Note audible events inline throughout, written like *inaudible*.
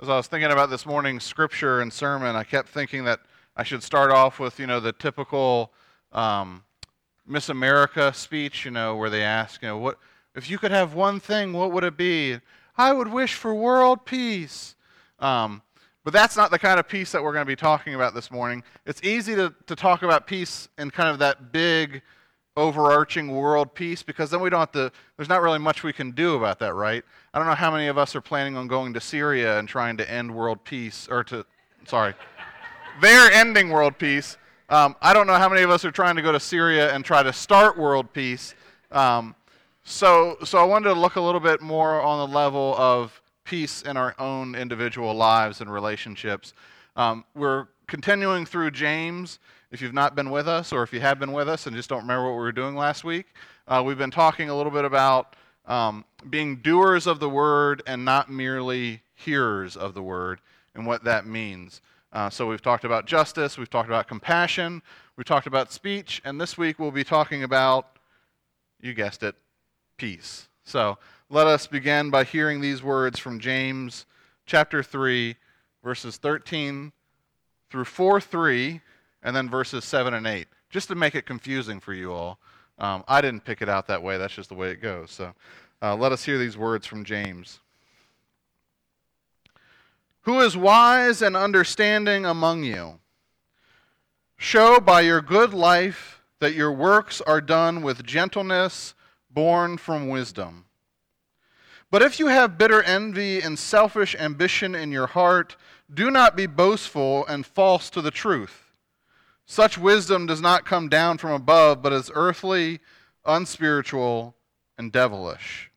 As I was thinking about this morning's scripture and sermon, I kept thinking that I should start off with, you know, the typical um, Miss America speech, you know, where they ask, you know, what if you could have one thing, what would it be? I would wish for world peace. Um, but that's not the kind of peace that we're going to be talking about this morning. It's easy to, to talk about peace in kind of that big, overarching world peace because then we don't have to, there's not really much we can do about that, right? I don't know how many of us are planning on going to Syria and trying to end world peace, or to, sorry, *laughs* they're ending world peace. Um, I don't know how many of us are trying to go to Syria and try to start world peace. Um, so, so I wanted to look a little bit more on the level of peace in our own individual lives and relationships. Um, we're continuing through James. If you've not been with us, or if you have been with us and just don't remember what we were doing last week, uh, we've been talking a little bit about um, being doers of the word and not merely hearers of the word and what that means. Uh, so we've talked about justice, we've talked about compassion, we've talked about speech, and this week we'll be talking about, you guessed it, peace. So let us begin by hearing these words from James chapter 3, verses 13 through 4 3, and then verses 7 and 8, just to make it confusing for you all. Um, I didn't pick it out that way, that's just the way it goes. So uh, let us hear these words from James. Who is wise and understanding among you? Show by your good life that your works are done with gentleness born from wisdom. But if you have bitter envy and selfish ambition in your heart, do not be boastful and false to the truth. Such wisdom does not come down from above, but is earthly, unspiritual, and devilish.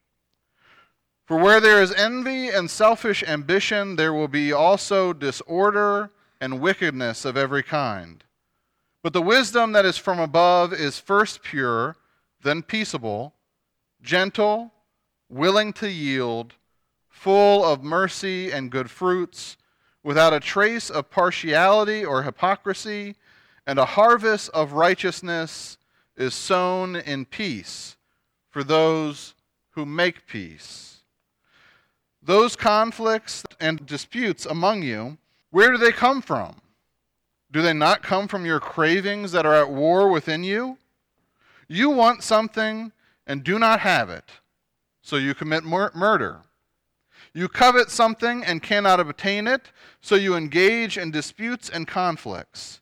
For where there is envy and selfish ambition, there will be also disorder and wickedness of every kind. But the wisdom that is from above is first pure, then peaceable, gentle willing to yield, full of mercy and good fruits, without a trace of partiality or hypocrisy, and a harvest of righteousness is sown in peace for those who make peace. Those conflicts and disputes among you, where do they come from? Do they not come from your cravings that are at war within you? You want something and do not have it so you commit mur- murder. You covet something and cannot obtain it, so you engage in disputes and conflicts.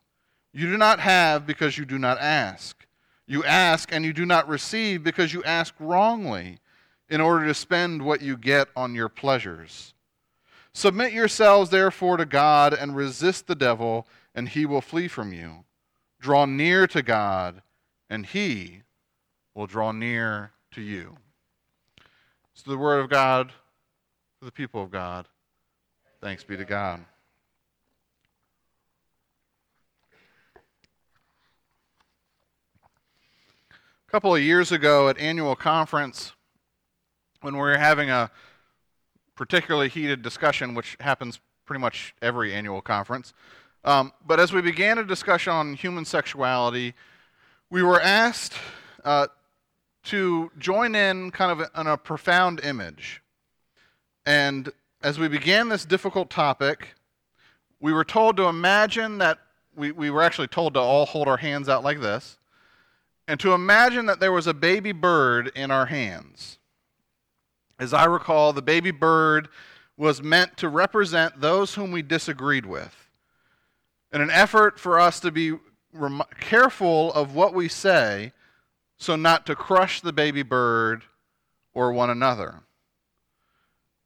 You do not have because you do not ask. You ask and you do not receive because you ask wrongly, in order to spend what you get on your pleasures. Submit yourselves therefore to God and resist the devil, and he will flee from you. Draw near to God, and he will draw near to you. It's the word of God for the people of God. Thanks be to God. A couple of years ago at annual conference, when we were having a particularly heated discussion, which happens pretty much every annual conference, um, but as we began a discussion on human sexuality, we were asked uh, to join in kind of in a profound image. And as we began this difficult topic, we were told to imagine that we, we were actually told to all hold our hands out like this, and to imagine that there was a baby bird in our hands. As I recall, the baby bird was meant to represent those whom we disagreed with. In an effort for us to be careful of what we say, so not to crush the baby bird or one another.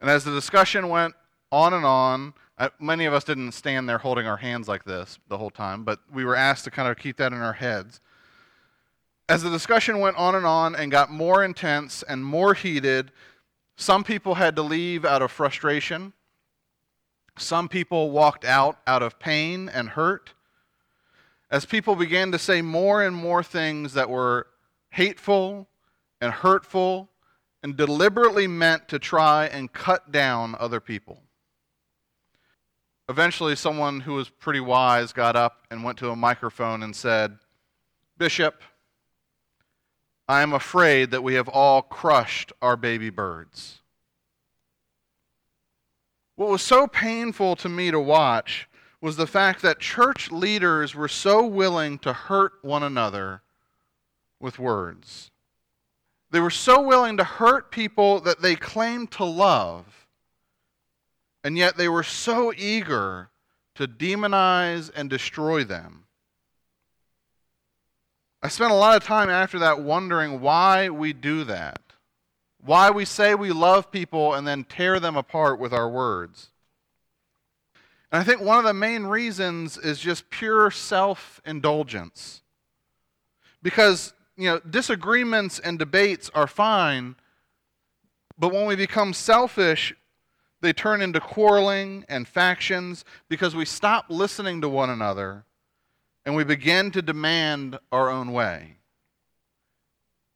And as the discussion went on and on, I, many of us didn't stand there holding our hands like this the whole time, but we were asked to kind of keep that in our heads. As the discussion went on and on and got more intense and more heated, some people had to leave out of frustration. Some people walked out out of pain and hurt. As people began to say more and more things that were hateful and hurtful and deliberately meant to try and cut down other people. Eventually, someone who was pretty wise got up and went to a microphone and said, Bishop, I am afraid that we have all crushed our baby birds. What was so painful to me to watch was the fact that church leaders were so willing to hurt one another with words. They were so willing to hurt people that they claimed to love, and yet they were so eager to demonize and destroy them. I spent a lot of time after that wondering why we do that. Why we say we love people and then tear them apart with our words. And I think one of the main reasons is just pure self indulgence. Because, you know, disagreements and debates are fine, but when we become selfish, they turn into quarreling and factions because we stop listening to one another and we begin to demand our own way.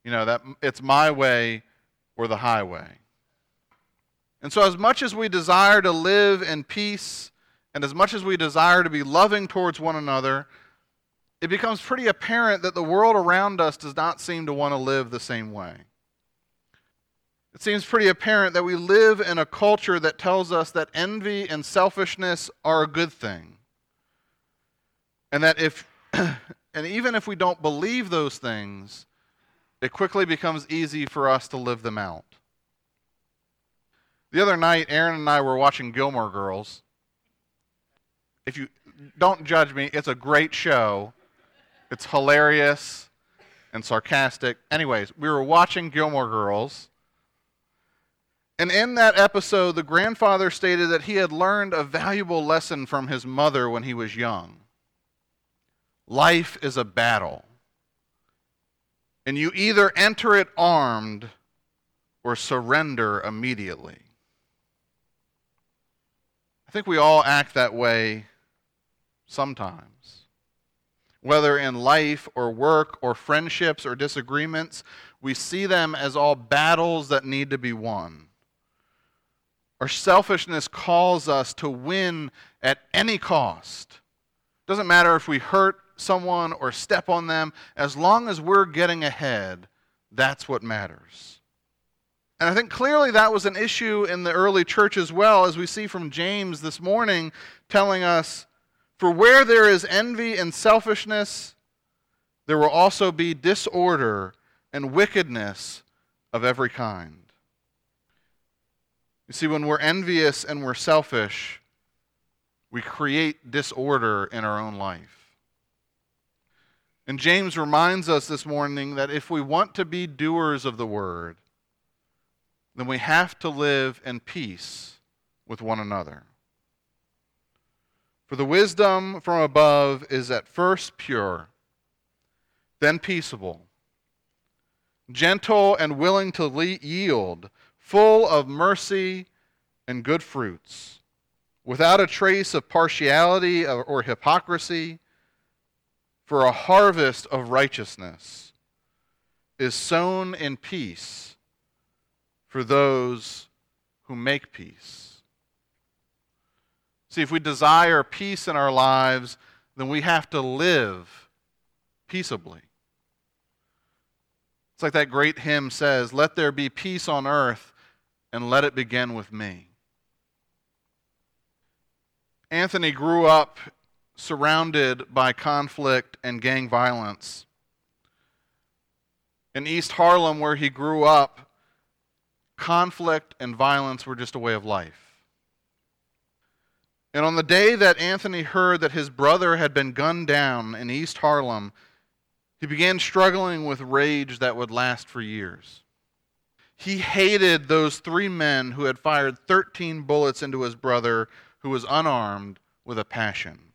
You know, that it's my way or the highway. And so, as much as we desire to live in peace and as much as we desire to be loving towards one another, it becomes pretty apparent that the world around us does not seem to want to live the same way. It seems pretty apparent that we live in a culture that tells us that envy and selfishness are a good thing. And that if, *clears throat* and even if we don't believe those things, it quickly becomes easy for us to live them out. The other night, Aaron and I were watching Gilmore Girls. If you don't judge me, it's a great show. It's hilarious and sarcastic. Anyways, we were watching Gilmore Girls. And in that episode, the grandfather stated that he had learned a valuable lesson from his mother when he was young. Life is a battle. And you either enter it armed or surrender immediately. I think we all act that way sometimes. Whether in life or work or friendships or disagreements, we see them as all battles that need to be won. Our selfishness calls us to win at any cost. Doesn't matter if we hurt someone or step on them, as long as we're getting ahead, that's what matters. And I think clearly that was an issue in the early church as well, as we see from James this morning telling us For where there is envy and selfishness, there will also be disorder and wickedness of every kind. You see, when we're envious and we're selfish, we create disorder in our own life. And James reminds us this morning that if we want to be doers of the word, then we have to live in peace with one another. For the wisdom from above is at first pure, then peaceable, gentle and willing to yield, full of mercy and good fruits, without a trace of partiality or hypocrisy for a harvest of righteousness is sown in peace for those who make peace. See, if we desire peace in our lives, then we have to live peaceably. It's like that great hymn says, Let there be peace on earth, and let it begin with me. Anthony grew up surrounded by conflict and gang violence. In East Harlem, where he grew up, conflict and violence were just a way of life. And on the day that Anthony heard that his brother had been gunned down in East Harlem, he began struggling with rage that would last for years. He hated those three men who had fired 13 bullets into his brother, who was unarmed, with a passion.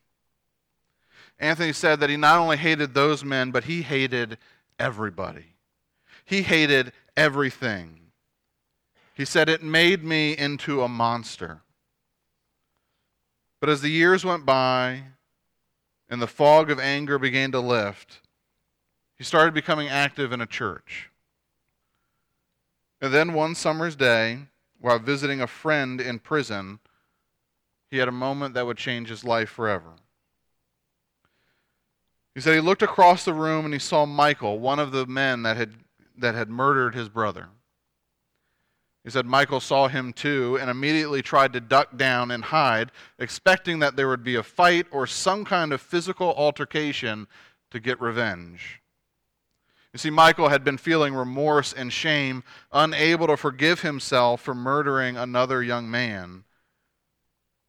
Anthony said that he not only hated those men, but he hated everybody. He hated everything. He said, It made me into a monster. But as the years went by and the fog of anger began to lift, he started becoming active in a church. And then one summer's day, while visiting a friend in prison, he had a moment that would change his life forever. He said he looked across the room and he saw Michael, one of the men that had, that had murdered his brother. He said Michael saw him too and immediately tried to duck down and hide, expecting that there would be a fight or some kind of physical altercation to get revenge. You see, Michael had been feeling remorse and shame, unable to forgive himself for murdering another young man,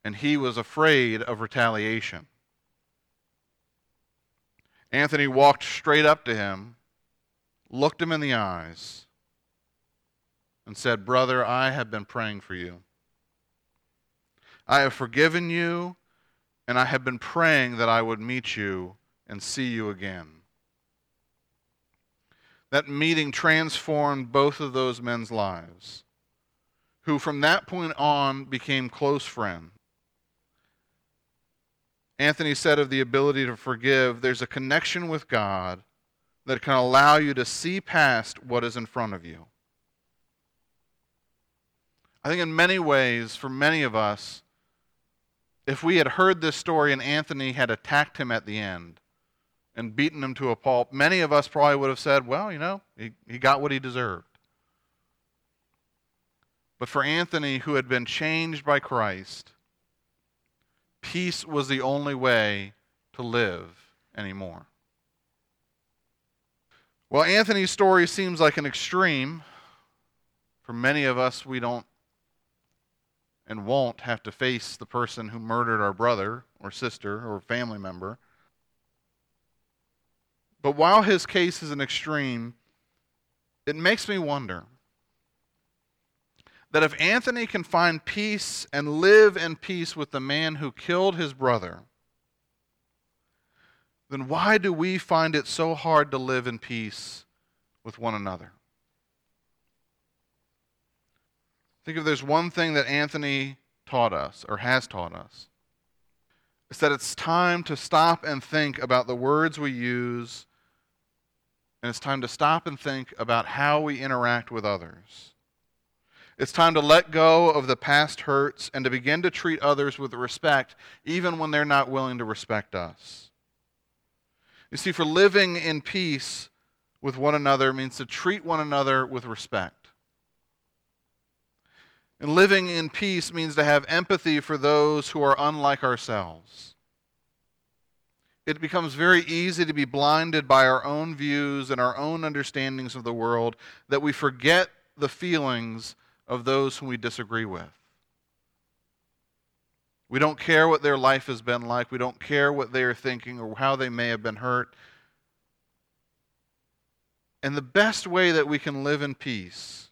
and he was afraid of retaliation. Anthony walked straight up to him, looked him in the eyes, and said, Brother, I have been praying for you. I have forgiven you, and I have been praying that I would meet you and see you again. That meeting transformed both of those men's lives, who from that point on became close friends. Anthony said of the ability to forgive, there's a connection with God that can allow you to see past what is in front of you. I think in many ways, for many of us, if we had heard this story and Anthony had attacked him at the end, and beaten him to a pulp, many of us probably would have said, well, you know, he, he got what he deserved. But for Anthony, who had been changed by Christ, peace was the only way to live anymore. Well, Anthony's story seems like an extreme. For many of us, we don't and won't have to face the person who murdered our brother or sister or family member. But while his case is an extreme, it makes me wonder that if Anthony can find peace and live in peace with the man who killed his brother, then why do we find it so hard to live in peace with one another? think if there's one thing that Anthony taught us or has taught us, it's that it's time to stop and think about the words we use and it's time to stop and think about how we interact with others. It's time to let go of the past hurts and to begin to treat others with respect, even when they're not willing to respect us. You see, for living in peace with one another means to treat one another with respect. And living in peace means to have empathy for those who are unlike ourselves it becomes very easy to be blinded by our own views and our own understandings of the world that we forget the feelings of those whom we disagree with. We don't care what their life has been like. We don't care what they are thinking or how they may have been hurt. And the best way that we can live in peace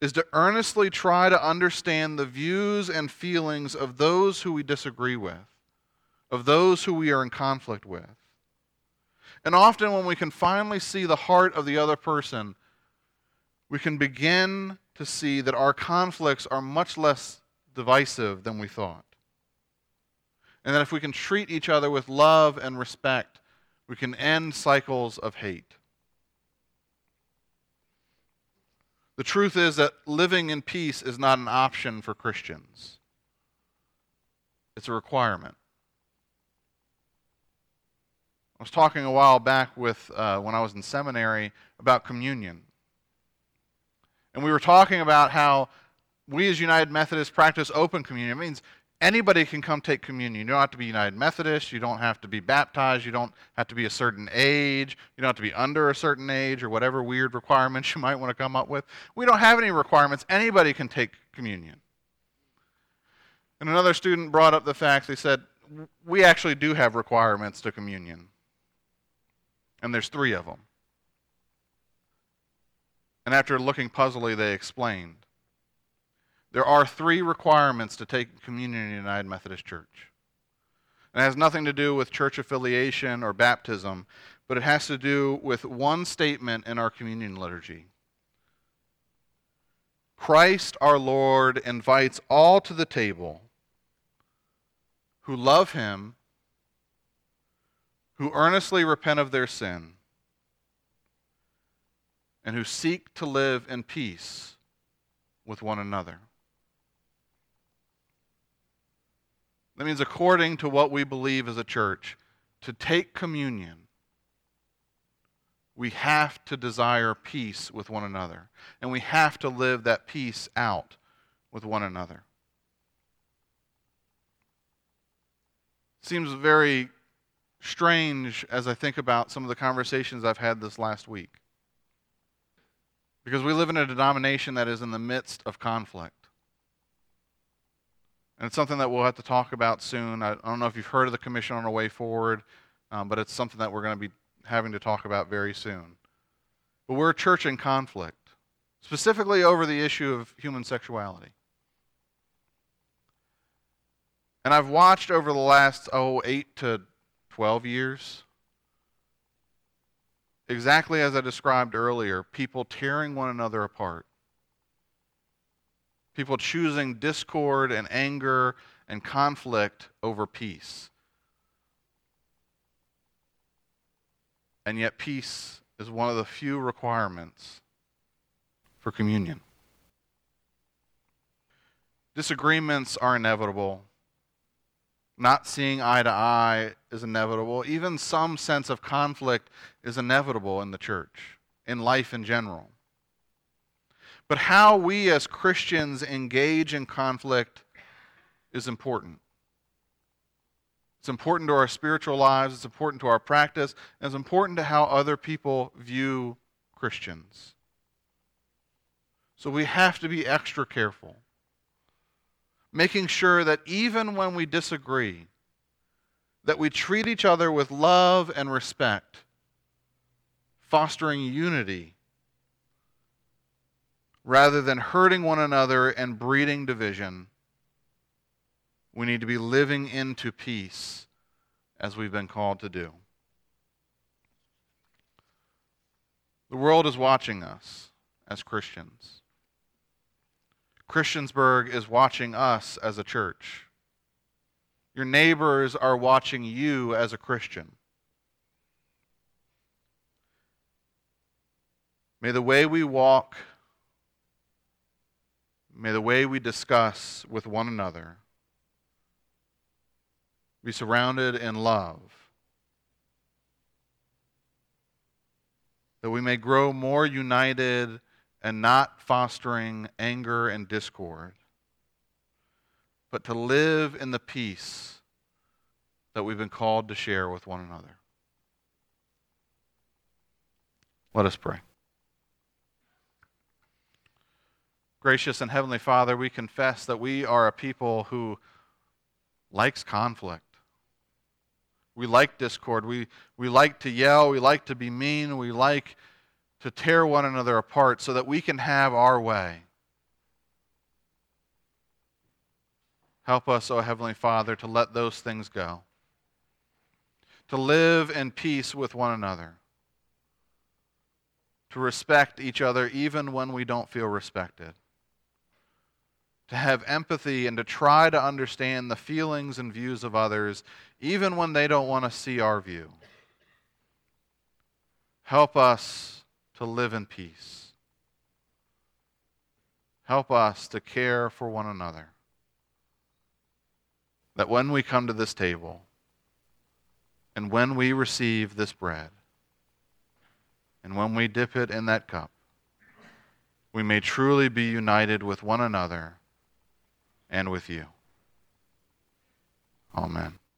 is to earnestly try to understand the views and feelings of those who we disagree with of those who we are in conflict with. And often, when we can finally see the heart of the other person, we can begin to see that our conflicts are much less divisive than we thought. And that if we can treat each other with love and respect, we can end cycles of hate. The truth is that living in peace is not an option for Christians, it's a requirement. I was talking a while back with uh, when I was in seminary about communion. And we were talking about how we as United Methodists practice open communion. It means anybody can come take communion. You don't have to be United Methodist. You don't have to be baptized. You don't have to be a certain age. You don't have to be under a certain age or whatever weird requirements *laughs* you might want to come up with. We don't have any requirements. Anybody can take communion. And another student brought up the fact, they said, we actually do have requirements to communion and there's three of them. And after looking puzzly, they explained there are three requirements to take communion in the United Methodist Church. It has nothing to do with church affiliation or baptism, but it has to do with one statement in our communion liturgy. Christ our Lord invites all to the table who love him who earnestly repent of their sin and who seek to live in peace with one another. That means, according to what we believe as a church, to take communion we have to desire peace with one another, and we have to live that peace out with one another. Seems very strange as I think about some of the conversations I've had this last week. Because we live in a denomination that is in the midst of conflict. And it's something that we'll have to talk about soon. I, don't know if you've heard of the Commission on our Way Forward, um, but it's something that we're going to be having to talk about very soon. But we're a church in conflict, specifically over the issue of human sexuality. And I've watched over the last, oh, eight to 12 years, exactly as I described earlier, people tearing one another apart. People choosing discord and anger and conflict over peace. And yet, peace is one of the few requirements for communion. Disagreements are inevitable. Not seeing eye to eye is inevitable. Even some sense of conflict is inevitable in the church, in life in general. But how we as Christians engage in conflict is important. It's important to our spiritual lives, it's important to our practice, and it's important to how other people view Christians. So we have to be extra careful, making sure that even when we disagree, that we treat each other with love and respect, fostering unity rather than hurting one another and breeding division we need to be living into peace as we've been called to do. The world is watching us as Christians. Christiansburg is watching us as a church. Your neighbors are watching you as a Christian. May the way we walk, may the way we discuss with one another be surrounded in love. That we may grow more united and not fostering anger and discord, but to live in the peace that we've been called to share with one another. Let us pray. Gracious and Heavenly Father, we confess that we are a people who likes conflict. We like discord. We, we like to yell. We like to be mean. We like to tear one another apart so that we can have our way. Help us, O Heavenly Father, to let those things go. To live in peace with one another. To respect each other even when we don't feel respected to have empathy and to try to understand the feelings and views of others, even when they don't want to see our view. Help us to live in peace. Help us to care for one another. That when we come to this table and when we receive this bread and when we dip it in that cup, we may truly be united with one another and with you. Amen.